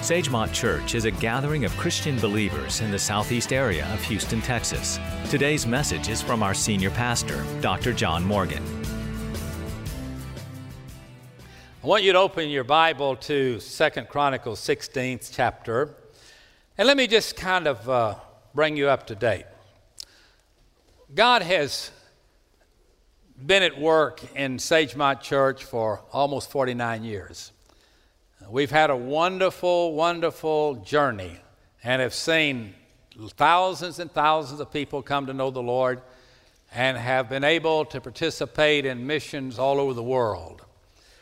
Sagemont Church is a gathering of Christian believers in the southeast area of Houston, Texas. Today's message is from our senior pastor, Dr. John Morgan. I want you to open your Bible to Second Chronicles 16th chapter. And let me just kind of uh, bring you up to date. God has been at work in Sagemont Church for almost 49 years. We've had a wonderful, wonderful journey and have seen thousands and thousands of people come to know the Lord and have been able to participate in missions all over the world.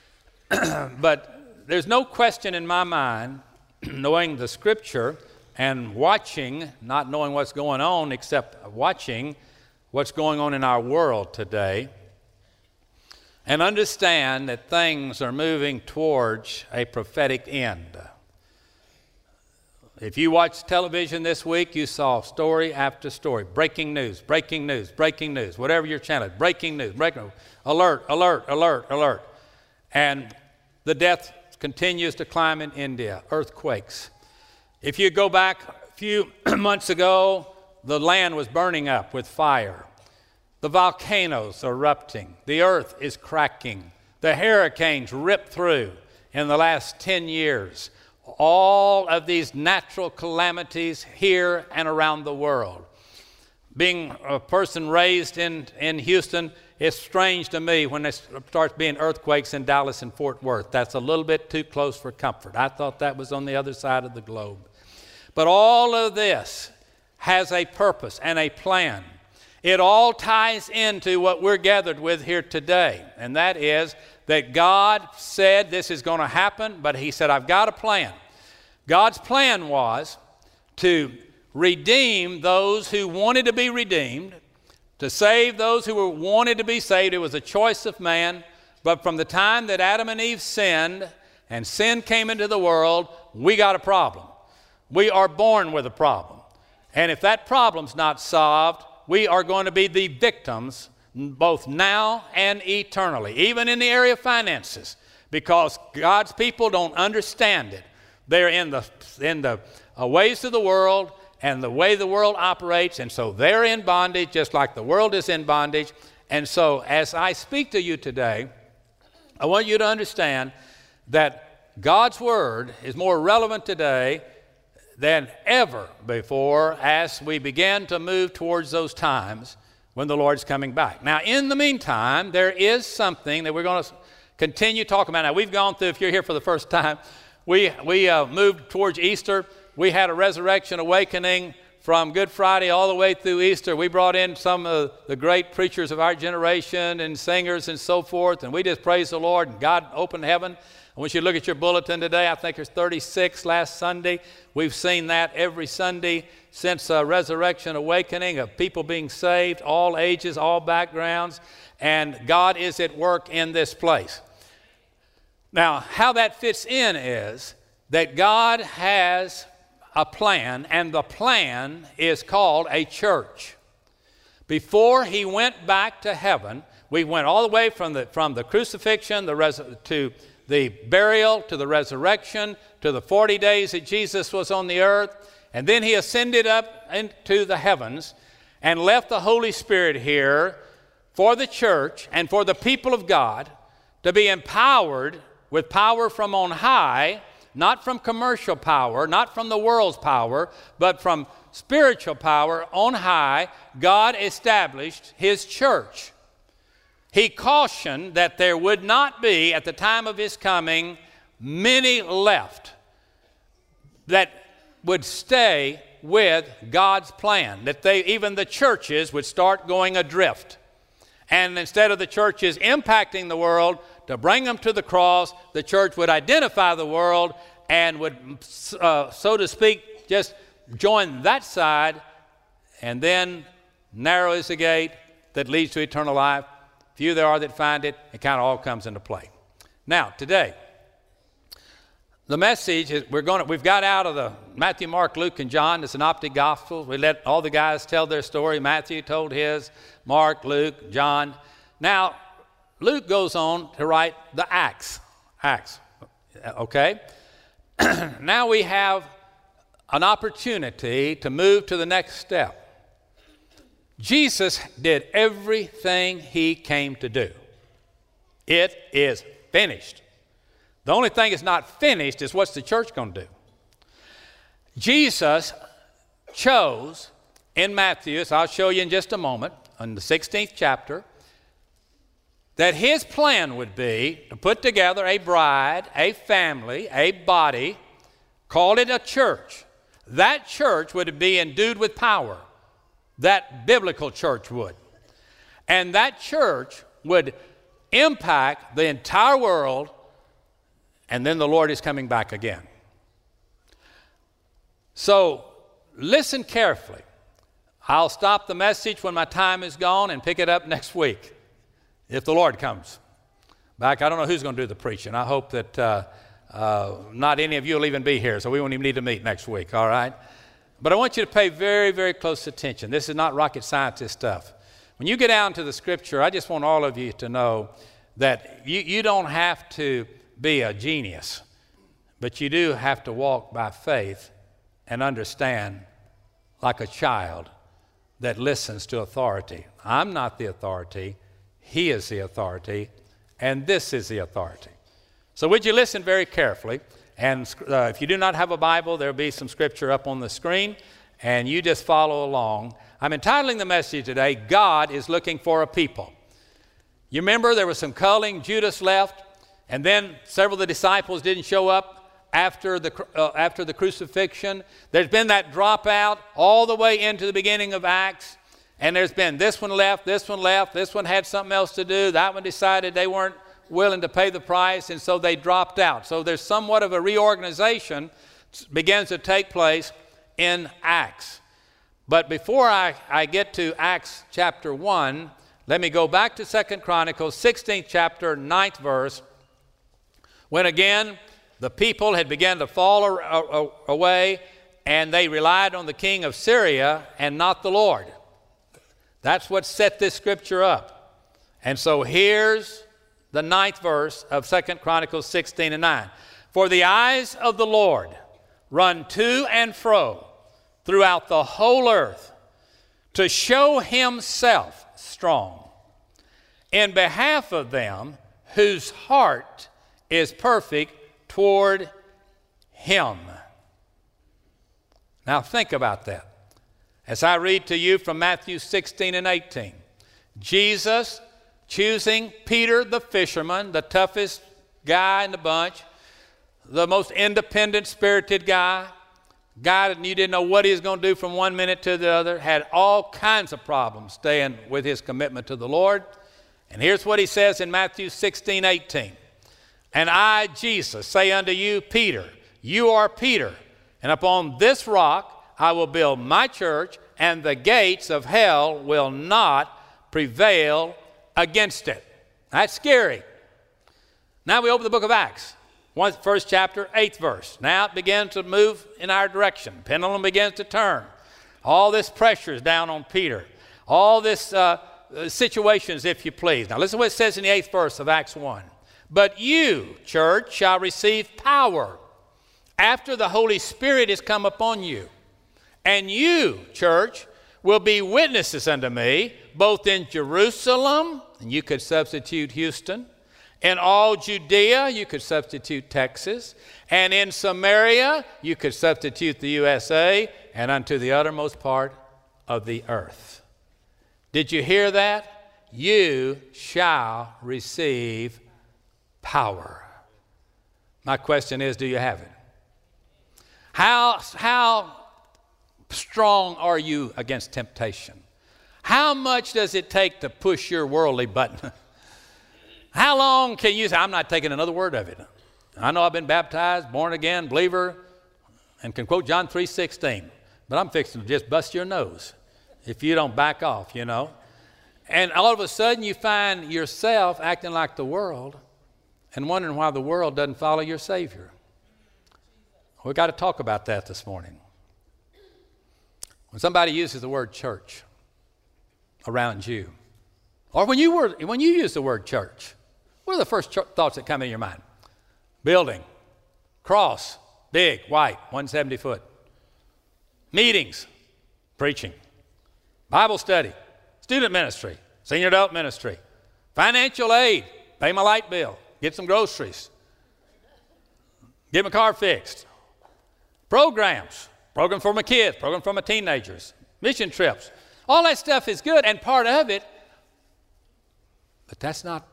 but there's no question in my mind, knowing the scripture and watching, not knowing what's going on, except watching what's going on in our world today, and understand that things are moving towards a prophetic end. If you watched television this week, you saw story after story breaking news, breaking news, breaking news, whatever your channel breaking news, breaking news, alert, alert, alert, alert. And the death continues to climb in India, earthquakes. If you go back a few months ago, the land was burning up with fire. The volcanoes erupting. The earth is cracking. The hurricanes rip through in the last 10 years. All of these natural calamities here and around the world. Being a person raised in, in Houston, it's strange to me when there starts being earthquakes in Dallas and Fort Worth. That's a little bit too close for comfort. I thought that was on the other side of the globe. But all of this has a purpose and a plan. It all ties into what we're gathered with here today, and that is that God said this is going to happen, but He said, I've got a plan. God's plan was to redeem those who wanted to be redeemed, to save those who were wanted to be saved. It was a choice of man, but from the time that Adam and Eve sinned and sin came into the world, we got a problem. We are born with a problem. And if that problem's not solved, we are going to be the victims both now and eternally, even in the area of finances, because God's people don't understand it. They're in the, in the uh, ways of the world and the way the world operates, and so they're in bondage just like the world is in bondage. And so, as I speak to you today, I want you to understand that God's Word is more relevant today than ever before as we begin to move towards those times when the Lord's coming back. Now, in the meantime, there is something that we're going to continue talking about. Now, we've gone through, if you're here for the first time, we, we uh, moved towards Easter. We had a resurrection awakening from Good Friday all the way through Easter. We brought in some of the great preachers of our generation and singers and so forth, and we just praised the Lord, and God opened heaven I want you to look at your bulletin today. I think there's 36 last Sunday. We've seen that every Sunday since uh, Resurrection Awakening of people being saved, all ages, all backgrounds, and God is at work in this place. Now, how that fits in is that God has a plan, and the plan is called a church. Before he went back to heaven, we went all the way from the, from the crucifixion the res- to the burial to the resurrection to the 40 days that Jesus was on the earth. And then he ascended up into the heavens and left the Holy Spirit here for the church and for the people of God to be empowered with power from on high, not from commercial power, not from the world's power, but from spiritual power on high. God established his church he cautioned that there would not be, at the time of his coming, many left that would stay with God's plan, that they, even the churches would start going adrift. And instead of the churches impacting the world to bring them to the cross, the church would identify the world and would, uh, so to speak, just join that side, and then narrow is the gate that leads to eternal life Few there are that find it. It kind of all comes into play. Now, today, the message is we're going to, we've got out of the Matthew, Mark, Luke, and John, the synoptic gospels. We let all the guys tell their story. Matthew told his, Mark, Luke, John. Now, Luke goes on to write the Acts. Acts. Okay? now we have an opportunity to move to the next step. Jesus did everything he came to do. It is finished. The only thing that's not finished is what's the church going to do? Jesus chose in Matthew, as I'll show you in just a moment, in the 16th chapter, that his plan would be to put together a bride, a family, a body, call it a church. That church would be endued with power. That biblical church would. And that church would impact the entire world, and then the Lord is coming back again. So listen carefully. I'll stop the message when my time is gone and pick it up next week if the Lord comes back. I don't know who's going to do the preaching. I hope that uh, uh, not any of you will even be here, so we won't even need to meet next week, all right? But I want you to pay very, very close attention. This is not rocket scientist stuff. When you get down to the scripture, I just want all of you to know that you, you don't have to be a genius, but you do have to walk by faith and understand like a child that listens to authority. I'm not the authority, He is the authority, and this is the authority. So, would you listen very carefully? And uh, if you do not have a Bible, there'll be some scripture up on the screen, and you just follow along. I'm entitling the message today God is looking for a people. You remember there was some culling, Judas left, and then several of the disciples didn't show up after the, uh, after the crucifixion. There's been that dropout all the way into the beginning of Acts. And there's been this one left, this one left, this one had something else to do, that one decided they weren't willing to pay the price, and so they dropped out. So there's somewhat of a reorganization begins to take place in Acts. But before I, I get to Acts chapter 1, let me go back to Second Chronicles, 16th chapter, 9th verse, when again the people had begun to fall away, and they relied on the king of Syria and not the Lord. That's what set this scripture up. And so here's the ninth verse of Second Chronicles 16 and 9. For the eyes of the Lord run to and fro throughout the whole earth to show himself strong in behalf of them whose heart is perfect toward him. Now, think about that. As I read to you from Matthew 16 and 18, Jesus choosing Peter the fisherman, the toughest guy in the bunch, the most independent spirited guy, guy that you didn't know what he was going to do from one minute to the other, had all kinds of problems staying with his commitment to the Lord. And here's what he says in Matthew 16 18. And I, Jesus, say unto you, Peter, you are Peter, and upon this rock I will build my church, and the gates of hell will not prevail against it. That's scary. Now we open the book of Acts, one, first chapter, eighth verse. Now it begins to move in our direction. Pendulum begins to turn. All this pressure is down on Peter. All this uh, uh situations, if you please. Now listen what it says in the eighth verse of Acts 1. But you, church, shall receive power after the Holy Spirit is come upon you. And you, church, will be witnesses unto me, both in Jerusalem, and you could substitute Houston, in all Judea, you could substitute Texas, and in Samaria, you could substitute the USA, and unto the uttermost part of the earth. Did you hear that? You shall receive power. My question is do you have it? How, how strong are you against temptation? How much does it take to push your worldly button? How long can you say, I'm not taking another word of it? I know I've been baptized, born again, believer, and can quote John 3.16, but I'm fixing to just bust your nose if you don't back off, you know. And all of a sudden you find yourself acting like the world and wondering why the world doesn't follow your Savior. We've got to talk about that this morning. When somebody uses the word church around you, or when you, were, when you use the word church, what are the first ch- thoughts that come in your mind? Building, cross, big, white, 170 foot. Meetings, preaching. Bible study, student ministry, senior adult ministry, financial aid, pay my light bill, get some groceries, get my car fixed, programs, program for my kids, program for my teenagers, mission trips. All that stuff is good and part of it, but that's not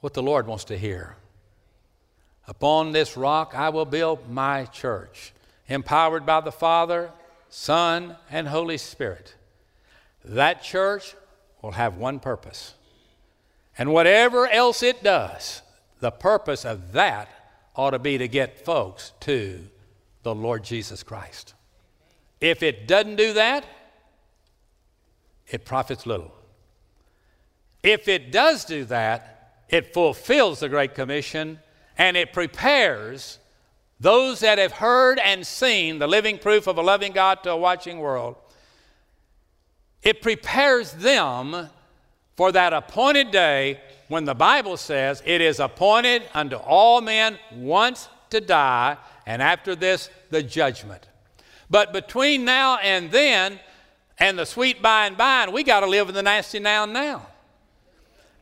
what the Lord wants to hear. Upon this rock I will build my church, empowered by the Father, Son, and Holy Spirit. That church will have one purpose. And whatever else it does, the purpose of that ought to be to get folks to the Lord Jesus Christ. If it doesn't do that, it profits little. If it does do that, it fulfills the Great Commission and it prepares those that have heard and seen the living proof of a loving God to a watching world. It prepares them for that appointed day when the Bible says it is appointed unto all men once to die, and after this, the judgment. But between now and then, and the sweet by and by, and we got to live in the nasty now and now.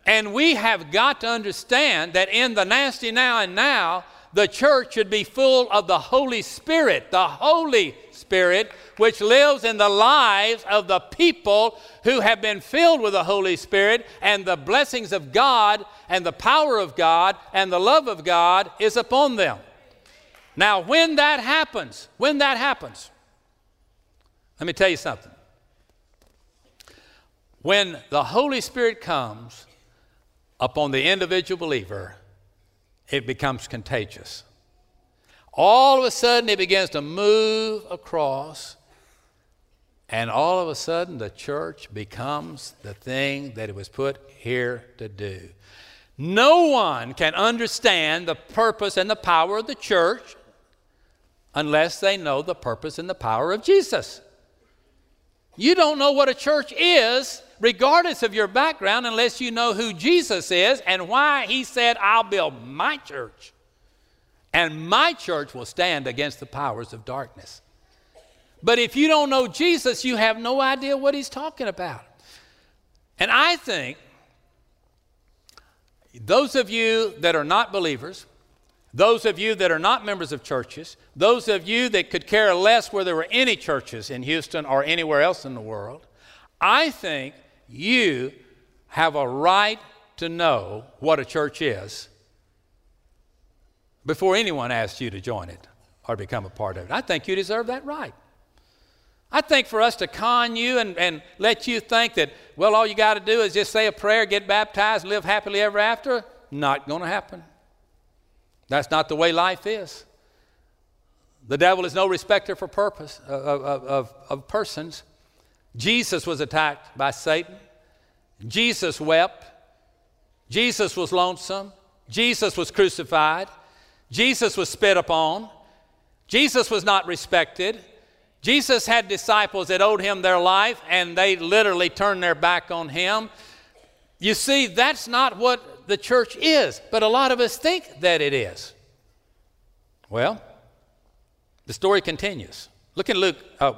And we have got to understand that in the nasty now and now, the church should be full of the Holy Spirit, the Holy Spirit, which lives in the lives of the people who have been filled with the Holy Spirit, and the blessings of God, and the power of God, and the love of God is upon them. Now, when that happens, when that happens, let me tell you something. When the Holy Spirit comes upon the individual believer, it becomes contagious. All of a sudden, it begins to move across, and all of a sudden, the church becomes the thing that it was put here to do. No one can understand the purpose and the power of the church unless they know the purpose and the power of Jesus. You don't know what a church is, regardless of your background, unless you know who Jesus is and why he said, I'll build my church. And my church will stand against the powers of darkness. But if you don't know Jesus, you have no idea what he's talking about. And I think those of you that are not believers, those of you that are not members of churches, those of you that could care less where there were any churches in Houston or anywhere else in the world, I think you have a right to know what a church is before anyone asks you to join it or become a part of it. I think you deserve that right. I think for us to con you and, and let you think that, well, all you got to do is just say a prayer, get baptized, live happily ever after, not going to happen. That's not the way life is. The devil is no respecter for purpose of, of, of, of persons. Jesus was attacked by Satan. Jesus wept. Jesus was lonesome. Jesus was crucified. Jesus was spit upon. Jesus was not respected. Jesus had disciples that owed him their life and they literally turned their back on him. You see, that's not what the church is, but a lot of us think that it is. Well, the story continues. Look in Luke, uh,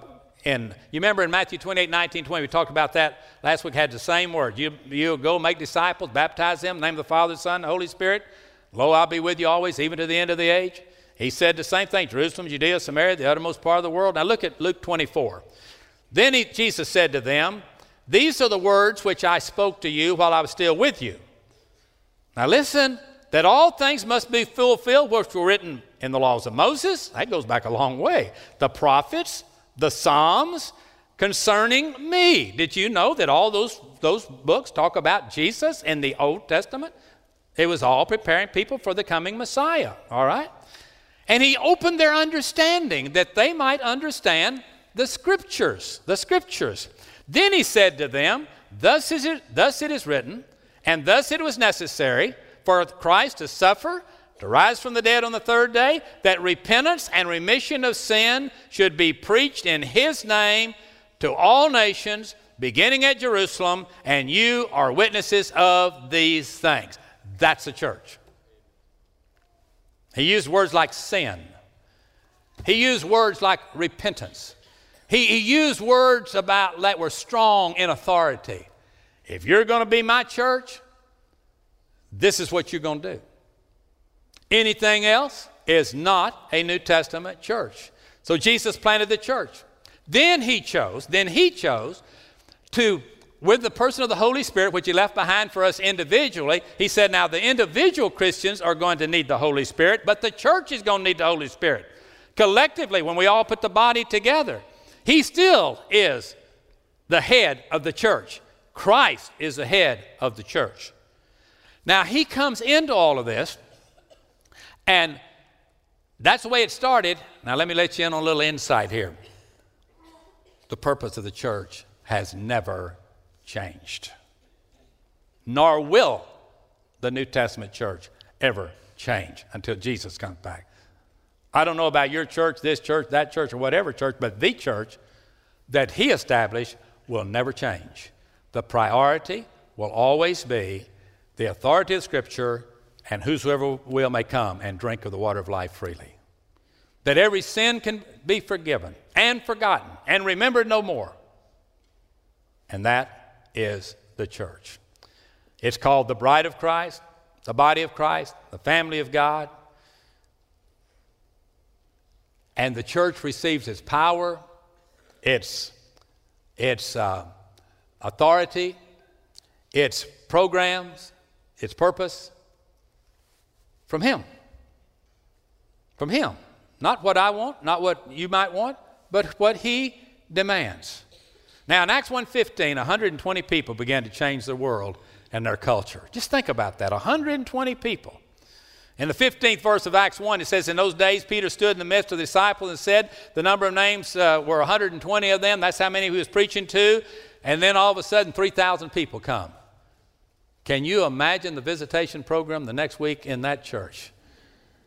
and you remember in Matthew 28 19, 20, we talked about that last week, had the same word. You, you go make disciples, baptize them, name the Father, the Son, the Holy Spirit. Lo, I'll be with you always, even to the end of the age. He said the same thing Jerusalem, Judea, Samaria, the uttermost part of the world. Now look at Luke 24. Then he, Jesus said to them, These are the words which I spoke to you while I was still with you now listen, that all things must be fulfilled which were written in the laws of Moses. That goes back a long way. The prophets, the Psalms concerning me. Did you know that all those, those books talk about Jesus in the Old Testament? It was all preparing people for the coming Messiah, all right? And he opened their understanding that they might understand the scriptures, the scriptures. Then he said to them, Thus is it, thus it is written, and thus it was necessary for Christ to suffer, to rise from the dead on the third day, that repentance and remission of sin should be preached in His name to all nations, beginning at Jerusalem, and you are witnesses of these things. That's the church. He used words like sin. He used words like repentance. He, he used words about that were strong in authority. If you're going to be my church, this is what you're going to do. Anything else is not a New Testament church. So Jesus planted the church. Then he chose, then he chose to, with the person of the Holy Spirit, which he left behind for us individually, he said, now the individual Christians are going to need the Holy Spirit, but the church is going to need the Holy Spirit. Collectively, when we all put the body together, he still is the head of the church. Christ is the head of the church. Now, he comes into all of this, and that's the way it started. Now, let me let you in on a little insight here. The purpose of the church has never changed, nor will the New Testament church ever change until Jesus comes back. I don't know about your church, this church, that church, or whatever church, but the church that he established will never change. The priority will always be the authority of Scripture and whosoever will may come and drink of the water of life freely. That every sin can be forgiven and forgotten and remembered no more. And that is the church. It's called the bride of Christ, the body of Christ, the family of God. And the church receives its power, its, its uh, authority, its programs, its purpose from Him. From Him. Not what I want, not what you might want, but what He demands. Now, in Acts 1.15, 120 people began to change the world and their culture. Just think about that 120 people. In the 15th verse of Acts 1, it says, In those days, Peter stood in the midst of the disciples and said, The number of names uh, were 120 of them. That's how many he was preaching to. And then all of a sudden, 3,000 people come. Can you imagine the visitation program the next week in that church?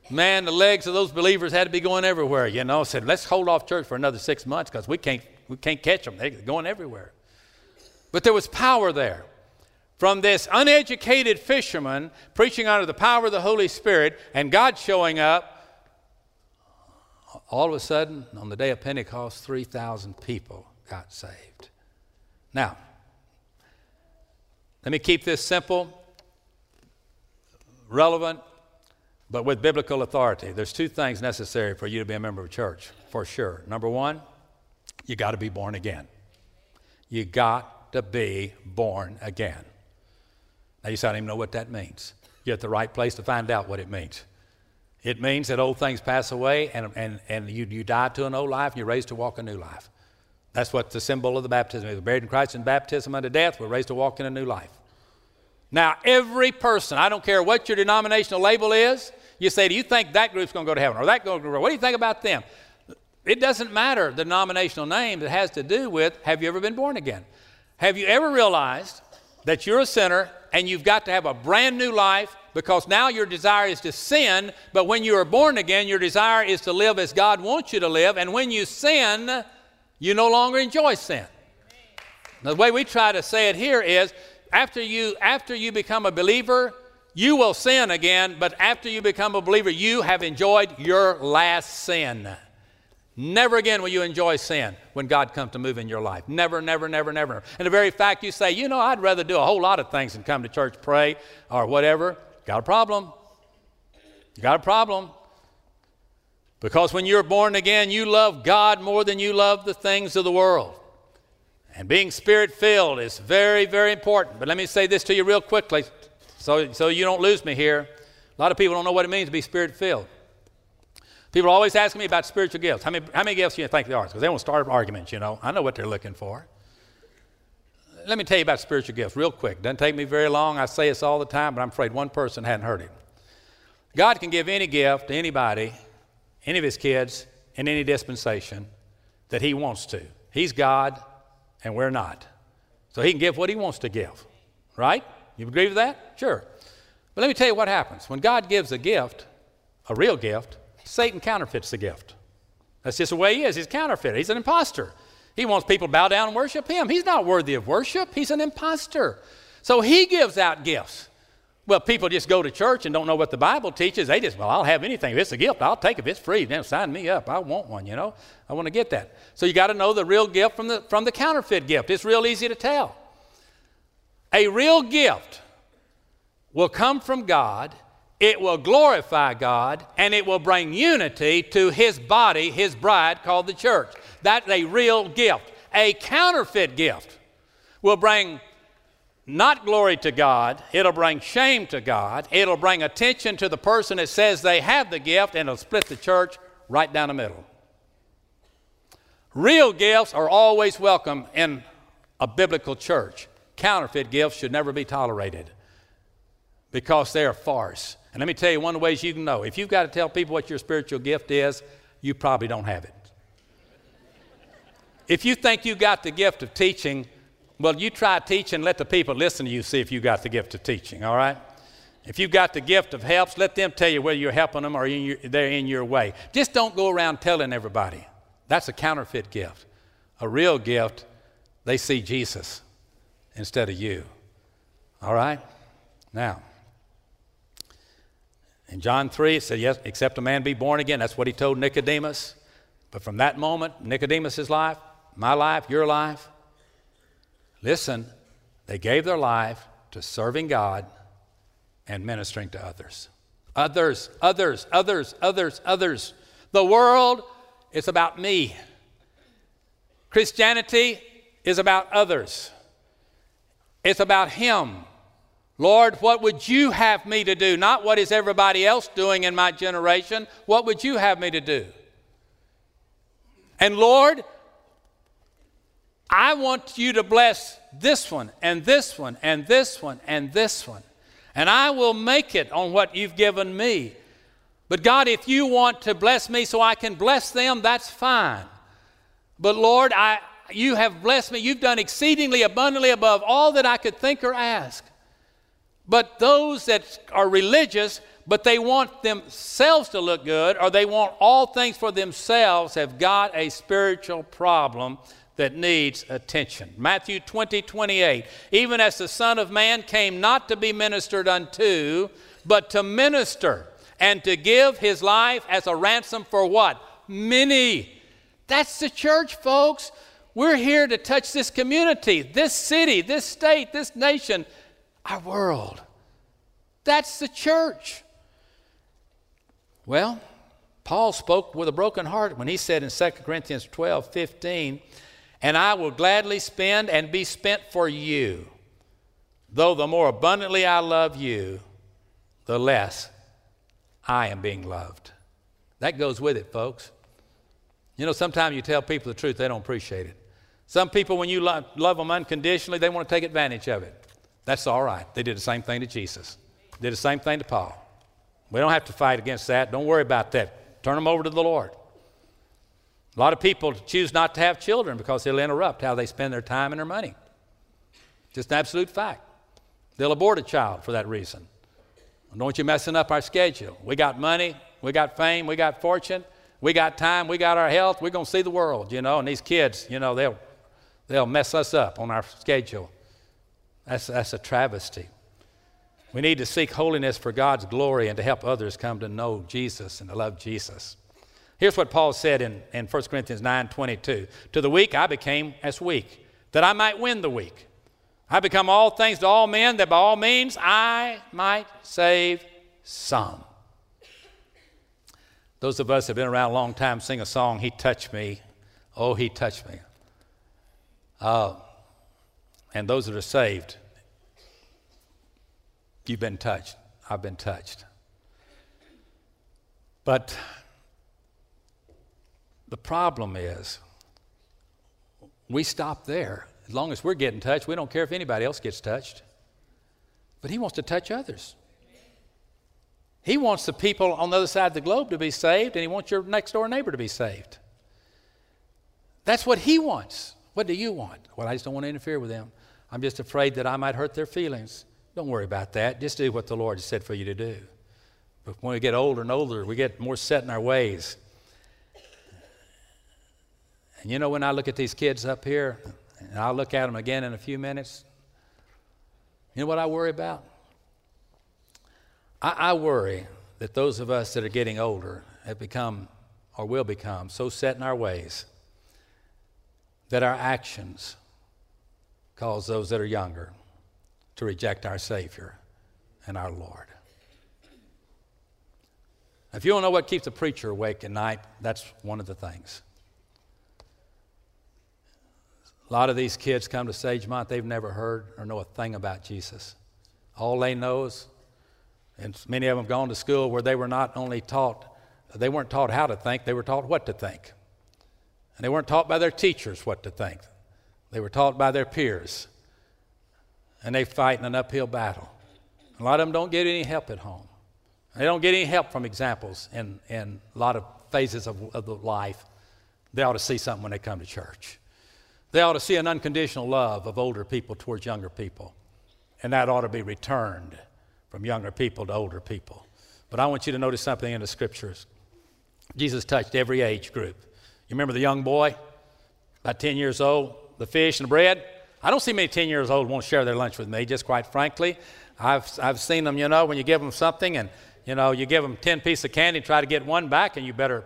Man, the legs of those believers had to be going everywhere, you know. Said, let's hold off church for another six months because we can't, we can't catch them. They're going everywhere. But there was power there. From this uneducated fisherman preaching under the power of the Holy Spirit and God showing up, all of a sudden, on the day of Pentecost, 3,000 people got saved. Now, let me keep this simple, relevant, but with biblical authority. There's two things necessary for you to be a member of a church, for sure. Number one, you got to be born again. You got to be born again. Now, you say, I don't even know what that means. You're at the right place to find out what it means. It means that old things pass away and, and, and you, you die to an old life and you're raised to walk a new life. That's what the symbol of the baptism is. We're buried in Christ in baptism unto death. We're raised to walk in a new life. Now, every person, I don't care what your denominational label is, you say, Do you think that group's going to go to heaven or that going to go? What do you think about them? It doesn't matter the denominational name. It has to do with have you ever been born again? Have you ever realized that you're a sinner and you've got to have a brand new life because now your desire is to sin, but when you are born again, your desire is to live as God wants you to live. And when you sin, you no longer enjoy sin. Now, the way we try to say it here is after you, after you become a believer, you will sin again, but after you become a believer, you have enjoyed your last sin. Never again will you enjoy sin when God comes to move in your life. Never, never, never, never. And the very fact you say, you know, I'd rather do a whole lot of things than come to church, pray, or whatever, got a problem. You got a problem. Because when you're born again, you love God more than you love the things of the world. And being spirit filled is very, very important. But let me say this to you real quickly so, so you don't lose me here. A lot of people don't know what it means to be spirit filled. People are always ask me about spiritual gifts. How many, how many gifts do you think there are? Because they won't start arguments, you know. I know what they're looking for. Let me tell you about spiritual gifts real quick. Doesn't take me very long. I say this all the time, but I'm afraid one person hadn't heard it. God can give any gift to anybody any of his kids in any dispensation that he wants to. He's God and we're not. So he can give what he wants to give, right? You agree with that? Sure. But let me tell you what happens. When God gives a gift, a real gift, Satan counterfeits the gift. That's just the way he is. He's a counterfeiter, he's an impostor. He wants people to bow down and worship him. He's not worthy of worship, he's an impostor. So he gives out gifts. Well, people just go to church and don't know what the Bible teaches. They just, well, I'll have anything. If it's a gift, I'll take it. If it's free, then sign me up. I want one, you know. I want to get that. So you got to know the real gift from the, from the counterfeit gift. It's real easy to tell. A real gift will come from God, it will glorify God, and it will bring unity to His body, His bride called the church. That's a real gift. A counterfeit gift will bring not glory to God, it'll bring shame to God, it'll bring attention to the person that says they have the gift, and it'll split the church right down the middle. Real gifts are always welcome in a biblical church. Counterfeit gifts should never be tolerated because they're a farce. And let me tell you one of the ways you can know. If you've got to tell people what your spiritual gift is, you probably don't have it. If you think you got the gift of teaching, well, you try teaching, let the people listen to you, see if you got the gift of teaching, all right? If you've got the gift of helps, let them tell you whether you're helping them or in your, they're in your way. Just don't go around telling everybody. That's a counterfeit gift. A real gift, they see Jesus instead of you. All right? Now, in John 3, it said, Yes, except a man be born again. That's what he told Nicodemus. But from that moment, Nicodemus' life, my life, your life, Listen, they gave their life to serving God and ministering to others. Others, others, others, others, others. The world is about me. Christianity is about others. It's about Him. Lord, what would you have me to do? Not what is everybody else doing in my generation. What would you have me to do? And Lord, I want you to bless this one and this one and this one and this one. And I will make it on what you've given me. But God, if you want to bless me so I can bless them, that's fine. But Lord, I, you have blessed me. You've done exceedingly abundantly above all that I could think or ask. But those that are religious, but they want themselves to look good, or they want all things for themselves, have got a spiritual problem that needs attention. Matthew 20, 28. Even as the Son of Man came not to be ministered unto, but to minister and to give his life as a ransom for what? Many. That's the church, folks. We're here to touch this community, this city, this state, this nation, our world. That's the church. Well, Paul spoke with a broken heart when he said in 2 Corinthians 12 15, and I will gladly spend and be spent for you. Though the more abundantly I love you, the less I am being loved. That goes with it, folks. You know, sometimes you tell people the truth, they don't appreciate it. Some people, when you love, love them unconditionally, they want to take advantage of it. That's all right. They did the same thing to Jesus, did the same thing to Paul. We don't have to fight against that. Don't worry about that. Turn them over to the Lord. A lot of people choose not to have children because they'll interrupt how they spend their time and their money. Just an absolute fact. They'll abort a child for that reason. Don't you messing up our schedule. We got money, we got fame, we got fortune, we got time, we got our health. We're going to see the world, you know. And these kids, you know, they'll, they'll mess us up on our schedule. That's, that's a travesty. We need to seek holiness for God's glory and to help others come to know Jesus and to love Jesus. Here's what Paul said in, in 1 Corinthians 9 22. To the weak I became as weak, that I might win the weak. I become all things to all men, that by all means I might save some. Those of us that have been around a long time sing a song, He Touched Me. Oh, He Touched Me. Uh, and those that are saved, you've been touched. I've been touched. But the problem is, we stop there. As long as we're getting touched, we don't care if anybody else gets touched. But He wants to touch others. He wants the people on the other side of the globe to be saved, and He wants your next door neighbor to be saved. That's what He wants. What do you want? Well, I just don't want to interfere with them. I'm just afraid that I might hurt their feelings. Don't worry about that. Just do what the Lord has said for you to do. But when we get older and older, we get more set in our ways. And you know, when I look at these kids up here, and I'll look at them again in a few minutes, you know what I worry about? I, I worry that those of us that are getting older have become or will become so set in our ways that our actions cause those that are younger to reject our Savior and our Lord. If you don't know what keeps a preacher awake at night, that's one of the things. A lot of these kids come to Sagemont, they've never heard or know a thing about Jesus. All they know is, and many of them have gone to school where they were not only taught, they weren't taught how to think, they were taught what to think. And they weren't taught by their teachers what to think, they were taught by their peers. And they fight an uphill battle. A lot of them don't get any help at home. They don't get any help from examples in, in a lot of phases of, of the life. They ought to see something when they come to church. They ought to see an unconditional love of older people towards younger people. And that ought to be returned from younger people to older people. But I want you to notice something in the scriptures. Jesus touched every age group. You remember the young boy, about 10 years old, the fish and the bread? I don't see many 10 years old won't share their lunch with me, just quite frankly. I've, I've seen them, you know, when you give them something and, you know, you give them 10 pieces of candy try to get one back, and you better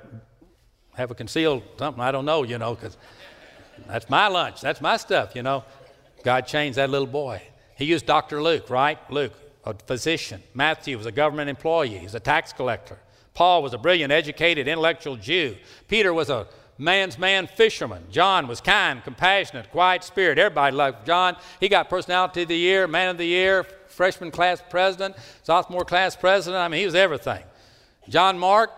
have a concealed something. I don't know, you know, because that's my lunch. That's my stuff, you know. God changed that little boy. He used Dr. Luke, right? Luke, a physician. Matthew was a government employee, he's a tax collector. Paul was a brilliant, educated, intellectual Jew. Peter was a man's man fisherman. John was kind, compassionate, quiet spirit. Everybody loved John. He got personality of the year, man of the year, freshman class president, sophomore class president. I mean, he was everything. John Mark,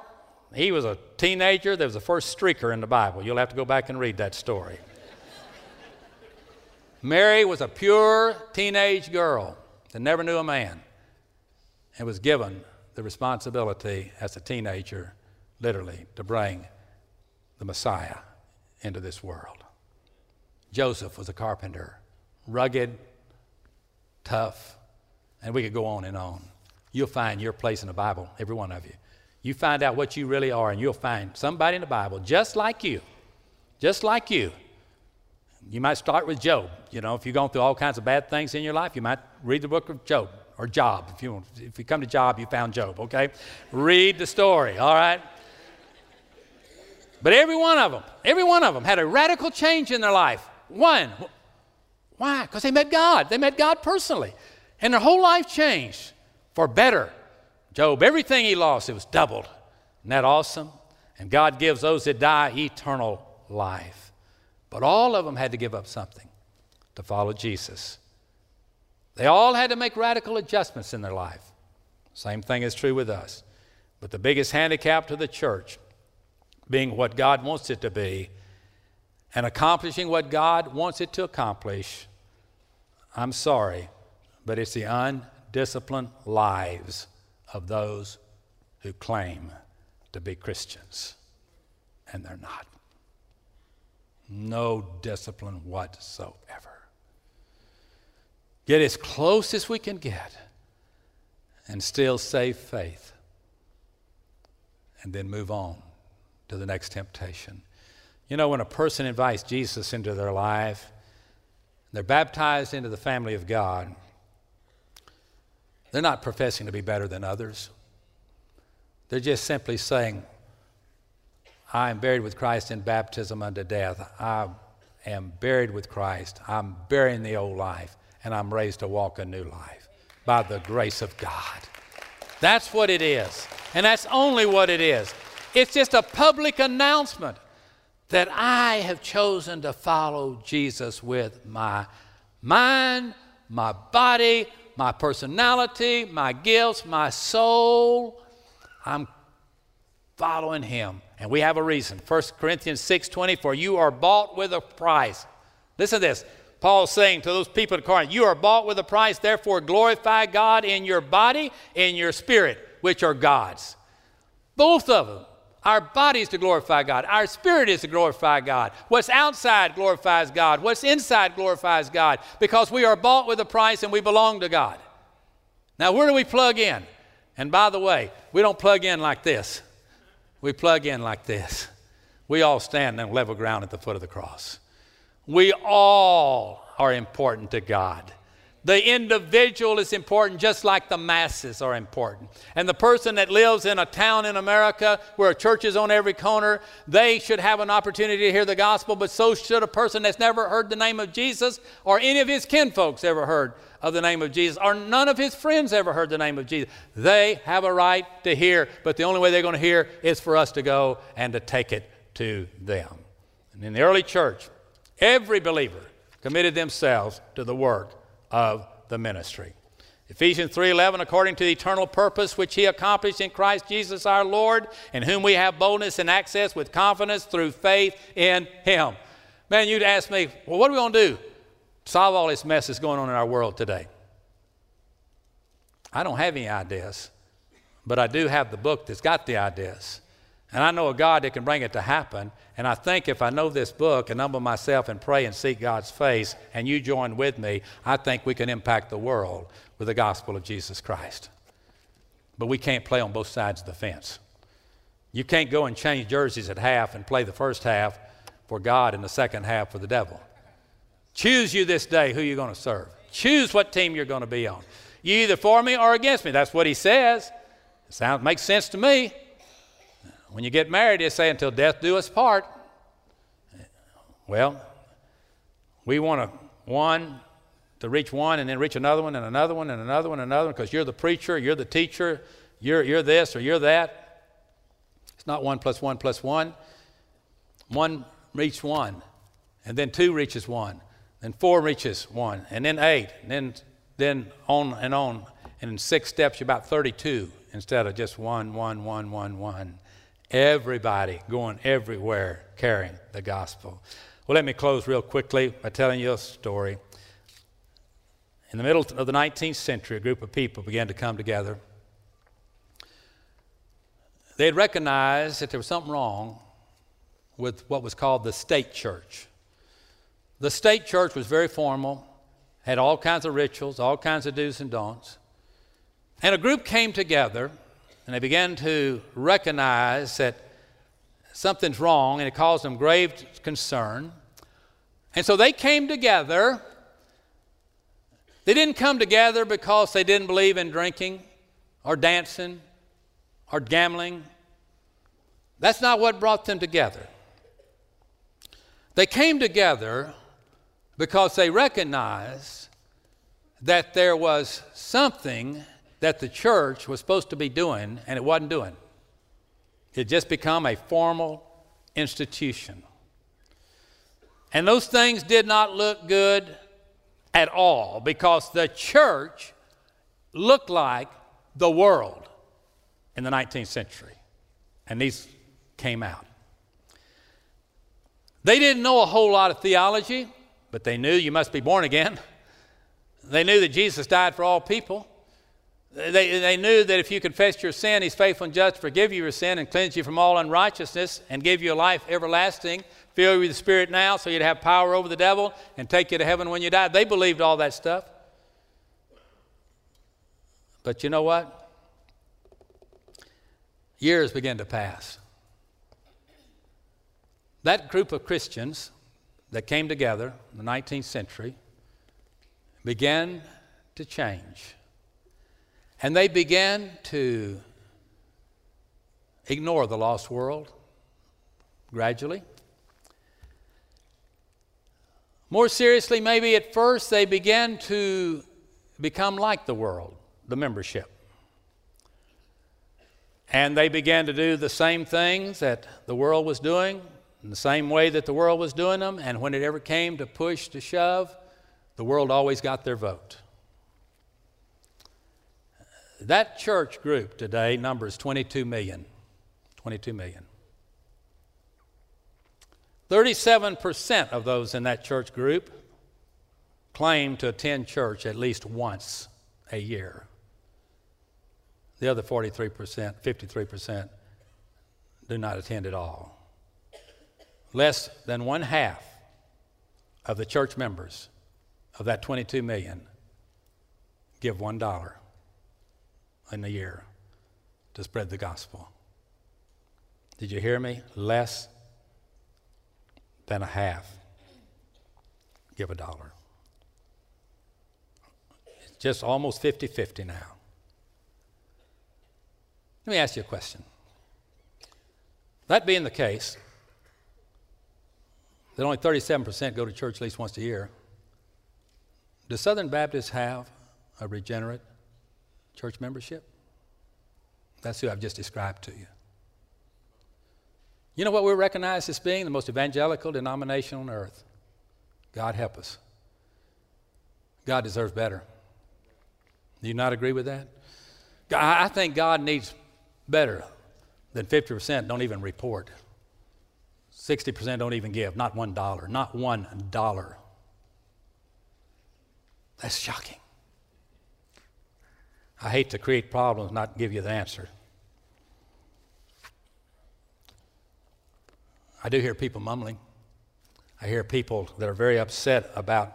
he was a teenager There was the first streaker in the Bible. You'll have to go back and read that story. Mary was a pure teenage girl that never knew a man and was given the responsibility as a teenager, literally, to bring the Messiah into this world. Joseph was a carpenter, rugged, tough, and we could go on and on. You'll find your place in the Bible, every one of you. You find out what you really are, and you'll find somebody in the Bible just like you, just like you. You might start with Job. You know, if you've gone through all kinds of bad things in your life, you might read the book of Job or Job. If you, want, if you come to Job, you found Job, okay? Read the story, all right? But every one of them, every one of them had a radical change in their life. One. Why? Because they met God. They met God personally. And their whole life changed for better. Job, everything he lost, it was doubled. Isn't that awesome? And God gives those that die eternal life. But all of them had to give up something to follow Jesus. They all had to make radical adjustments in their life. Same thing is true with us. But the biggest handicap to the church being what God wants it to be and accomplishing what God wants it to accomplish, I'm sorry, but it's the undisciplined lives of those who claim to be Christians, and they're not. No discipline whatsoever. Get as close as we can get and still save faith, and then move on to the next temptation. You know, when a person invites Jesus into their life, they're baptized into the family of God, they're not professing to be better than others. They're just simply saying, I am buried with Christ in baptism unto death. I am buried with Christ. I'm burying the old life, and I'm raised to walk a new life by the grace of God. That's what it is. And that's only what it is. It's just a public announcement that I have chosen to follow Jesus with my mind, my body, my personality, my gifts, my soul. I'm following him. And we have a reason. 1 Corinthians 6:20, for you are bought with a price. Listen to this. Paul's saying to those people at Corinth, You are bought with a price, therefore glorify God in your body, in your spirit, which are God's. Both of them. Our body is to glorify God. Our spirit is to glorify God. What's outside glorifies God. What's inside glorifies God because we are bought with a price and we belong to God. Now, where do we plug in? And by the way, we don't plug in like this. We plug in like this. We all stand on level ground at the foot of the cross. We all are important to God. The individual is important just like the masses are important. And the person that lives in a town in America where a church is on every corner, they should have an opportunity to hear the gospel, but so should a person that's never heard the name of Jesus or any of his kinfolks ever heard of the name of Jesus or none of his friends ever heard the name of Jesus. They have a right to hear, but the only way they're going to hear is for us to go and to take it to them. And in the early church, every believer committed themselves to the work of the ministry. Ephesians 3:11 according to the eternal purpose which he accomplished in Christ Jesus our Lord in whom we have boldness and access with confidence through faith in him. Man, you'd ask me, "Well, what are we going to do? Solve all this mess that's going on in our world today?" I don't have any ideas, but I do have the book that's got the ideas. And I know a God that can bring it to happen. And I think if I know this book and humble myself and pray and seek God's face, and you join with me, I think we can impact the world with the gospel of Jesus Christ. But we can't play on both sides of the fence. You can't go and change jerseys at half and play the first half for God and the second half for the devil. Choose you this day who you're going to serve. Choose what team you're going to be on. You either for me or against me. That's what he says. It Sounds makes sense to me. When you get married, they say, until death do us part. Well, we want to, one, to reach one and then reach another one and another one and another one and another one because you're the preacher, you're the teacher, you're, you're this or you're that. It's not one plus one plus one. One reaches one, and then two reaches one, then four reaches one, and then eight, and then, then on and on. And in six steps, you're about 32 instead of just one, one, one, one, one. Everybody going everywhere carrying the gospel. Well, let me close real quickly by telling you a story. In the middle of the 19th century, a group of people began to come together. They had recognized that there was something wrong with what was called the state church. The state church was very formal, had all kinds of rituals, all kinds of do's and don'ts. And a group came together and they began to recognize that something's wrong and it caused them grave concern. And so they came together. They didn't come together because they didn't believe in drinking or dancing or gambling. That's not what brought them together. They came together because they recognized that there was something that the church was supposed to be doing and it wasn't doing. It just become a formal institution. And those things did not look good at all because the church looked like the world in the 19th century. And these came out. They didn't know a whole lot of theology, but they knew you must be born again. They knew that Jesus died for all people. They, they knew that if you confessed your sin, He's faithful and just to forgive you your sin and cleanse you from all unrighteousness and give you a life everlasting, fill you with the Spirit now so you'd have power over the devil and take you to heaven when you die. They believed all that stuff. But you know what? Years began to pass. That group of Christians that came together in the 19th century began to change. And they began to ignore the lost world gradually. More seriously, maybe at first, they began to become like the world, the membership. And they began to do the same things that the world was doing, in the same way that the world was doing them. And when it ever came to push, to shove, the world always got their vote. That church group today numbers 22 million. 22 million. 37% of those in that church group claim to attend church at least once a year. The other 43%, 53% do not attend at all. Less than one half of the church members of that 22 million give $1 in a year to spread the gospel. Did you hear me? Less than a half. Give a dollar. It's just almost 50 50 now. Let me ask you a question. That being the case, that only 37% go to church at least once a year, do Southern Baptists have a regenerate church membership? That's who I've just described to you. You know what we're recognized as being the most evangelical denomination on earth? God help us. God deserves better. Do you not agree with that? I think God needs better than 50% don't even report. 60% don't even give, not one dollar, not one dollar. That's shocking. I hate to create problems, not give you the answer. I do hear people mumbling. I hear people that are very upset about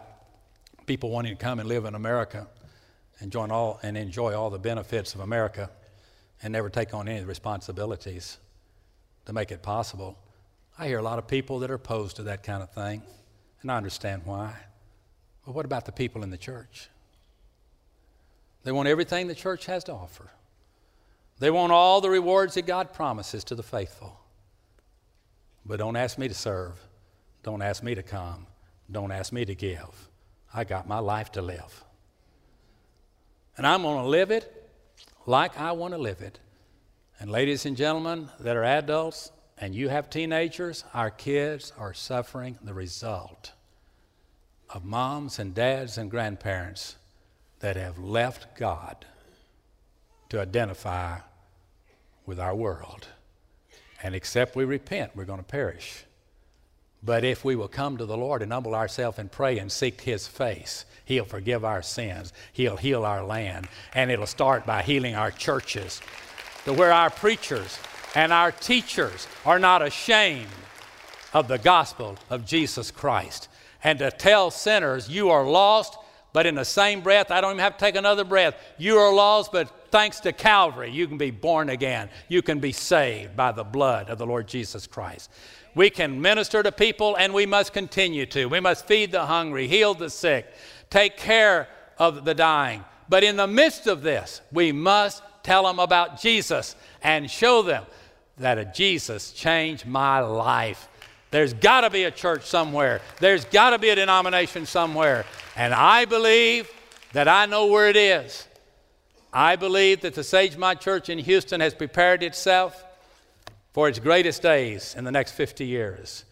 people wanting to come and live in America and join all and enjoy all the benefits of America and never take on any of the responsibilities to make it possible. I hear a lot of people that are opposed to that kind of thing, and I understand why. But what about the people in the church? They want everything the church has to offer. They want all the rewards that God promises to the faithful. But don't ask me to serve. Don't ask me to come. Don't ask me to give. I got my life to live. And I'm going to live it like I want to live it. And, ladies and gentlemen that are adults and you have teenagers, our kids are suffering the result of moms and dads and grandparents that have left God to identify with our world. And except we repent, we're going to perish. But if we will come to the Lord and humble ourselves and pray and seek His face, He'll forgive our sins. He'll heal our land. And it'll start by healing our churches to where our preachers and our teachers are not ashamed of the gospel of Jesus Christ. And to tell sinners, you are lost, but in the same breath, I don't even have to take another breath. You are lost, but thanks to Calvary, you can be born again. You can be saved by the blood of the Lord Jesus Christ. We can minister to people, and we must continue to. We must feed the hungry, heal the sick, take care of the dying. But in the midst of this, we must tell them about Jesus and show them that a Jesus changed my life. There's got to be a church somewhere. There's got to be a denomination somewhere. And I believe that I know where it is. I believe that the Sagemont Church in Houston has prepared itself for its greatest days in the next 50 years.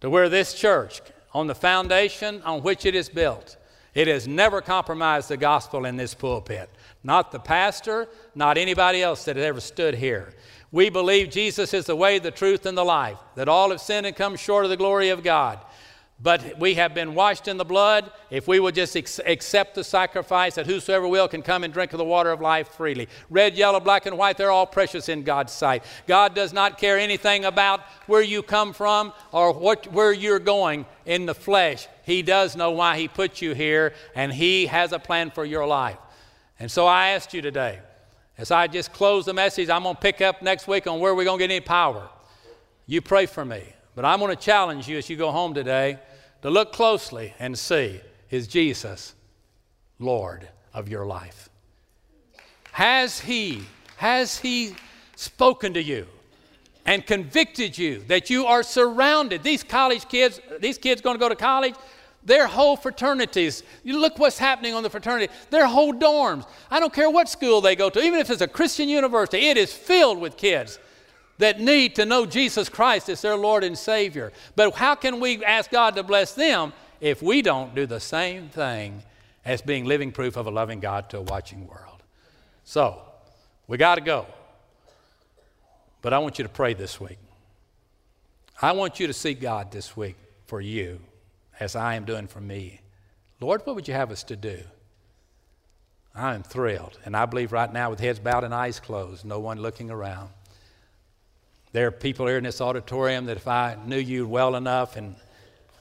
To where this church, on the foundation on which it is built, it has never compromised the gospel in this pulpit. Not the pastor, not anybody else that has ever stood here. We believe Jesus is the way, the truth, and the life, that all have sinned and come short of the glory of God. But we have been washed in the blood. If we will just ex- accept the sacrifice, that whosoever will can come and drink of the water of life freely. Red, yellow, black, and white, they're all precious in God's sight. God does not care anything about where you come from or what, where you're going in the flesh. He does know why He put you here, and He has a plan for your life. And so I asked you today, as I just close the message, I'm going to pick up next week on where we're going to get any power. You pray for me. But I'm going to challenge you as you go home today to look closely and see is Jesus Lord of your life? Has He, has He spoken to you and convicted you that you are surrounded? These college kids, these kids going to go to college, their whole fraternities, you look what's happening on the fraternity, their whole dorms. I don't care what school they go to, even if it's a Christian university, it is filled with kids that need to know Jesus Christ as their Lord and Savior. But how can we ask God to bless them if we don't do the same thing as being living proof of a loving God to a watching world? So, we got to go. But I want you to pray this week. I want you to seek God this week for you as I am doing for me. Lord, what would you have us to do? I am thrilled. And I believe right now, with heads bowed and eyes closed, no one looking around, there are people here in this auditorium that if I knew you well enough, and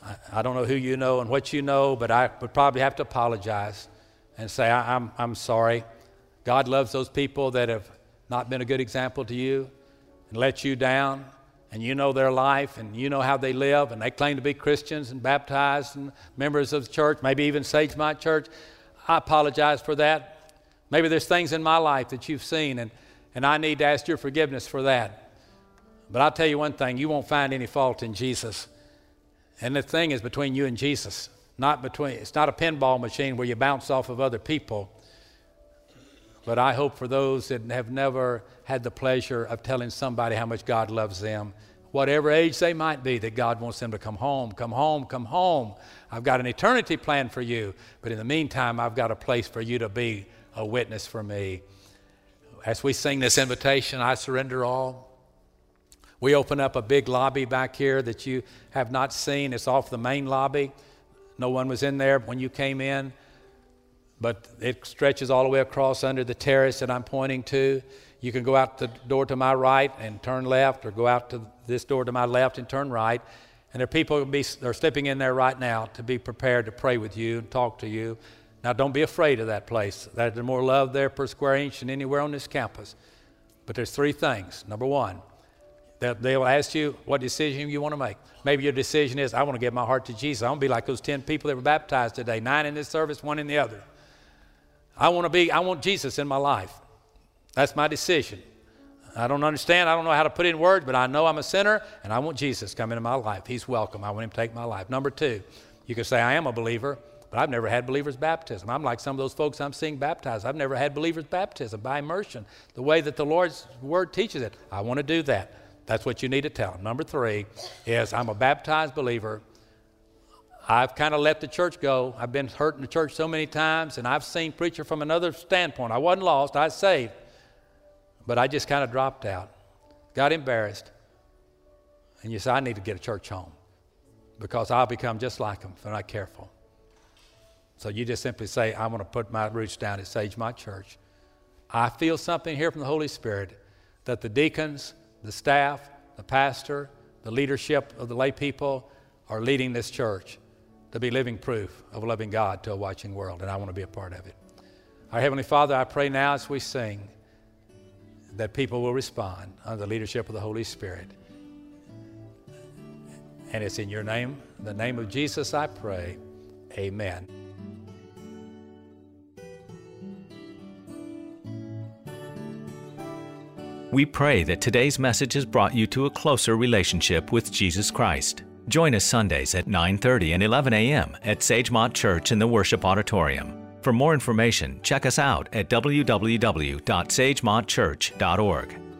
I, I don't know who you know and what you know, but I would probably have to apologize and say, I, I'm, I'm sorry. God loves those people that have not been a good example to you and let you down, and you know their life and you know how they live, and they claim to be Christians and baptized and members of the church, maybe even Sagemont Church. I apologize for that. Maybe there's things in my life that you've seen, and, and I need to ask your forgiveness for that. But I'll tell you one thing you won't find any fault in Jesus. And the thing is between you and Jesus, not between, it's not a pinball machine where you bounce off of other people. But I hope for those that have never had the pleasure of telling somebody how much God loves them, whatever age they might be, that God wants them to come home, come home, come home. I've got an eternity plan for you, but in the meantime, I've got a place for you to be a witness for me. As we sing this invitation, I surrender all. We open up a big lobby back here that you have not seen. It's off the main lobby. No one was in there when you came in but it stretches all the way across under the terrace that I'm pointing to. You can go out the door to my right and turn left, or go out to this door to my left and turn right. And there are people be, are stepping in there right now to be prepared to pray with you and talk to you. Now, don't be afraid of that place. There's more love there per square inch than anywhere on this campus. But there's three things. Number one, they'll ask you what decision you want to make. Maybe your decision is, I want to give my heart to Jesus. I want to be like those 10 people that were baptized today, nine in this service, one in the other. I want to be, I want Jesus in my life. That's my decision. I don't understand. I don't know how to put it in words, but I know I'm a sinner and I want Jesus come into my life. He's welcome. I want him to take my life. Number two, you can say, I am a believer, but I've never had believer's baptism. I'm like some of those folks I'm seeing baptized. I've never had believer's baptism by immersion, the way that the Lord's word teaches it. I want to do that. That's what you need to tell them. Number three is, I'm a baptized believer, I've kind of let the church go. I've been hurt in the church so many times, and I've seen preacher from another standpoint. I wasn't lost, I was saved. But I just kind of dropped out, got embarrassed. And you say, I need to get a church home because I'll become just like them if I'm not careful. So you just simply say, I want to put my roots down at Sagemont Church. I feel something here from the Holy Spirit that the deacons, the staff, the pastor, the leadership of the lay people are leading this church to be living proof of loving God to a watching world, and I want to be a part of it. Our Heavenly Father, I pray now as we sing that people will respond under the leadership of the Holy Spirit. And it's in your name, the name of Jesus, I pray. Amen. We pray that today's message has brought you to a closer relationship with Jesus Christ. Join us Sundays at 9:30 and 11 a.m. at Sagemont Church in the Worship Auditorium. For more information, check us out at www.sagemontchurch.org.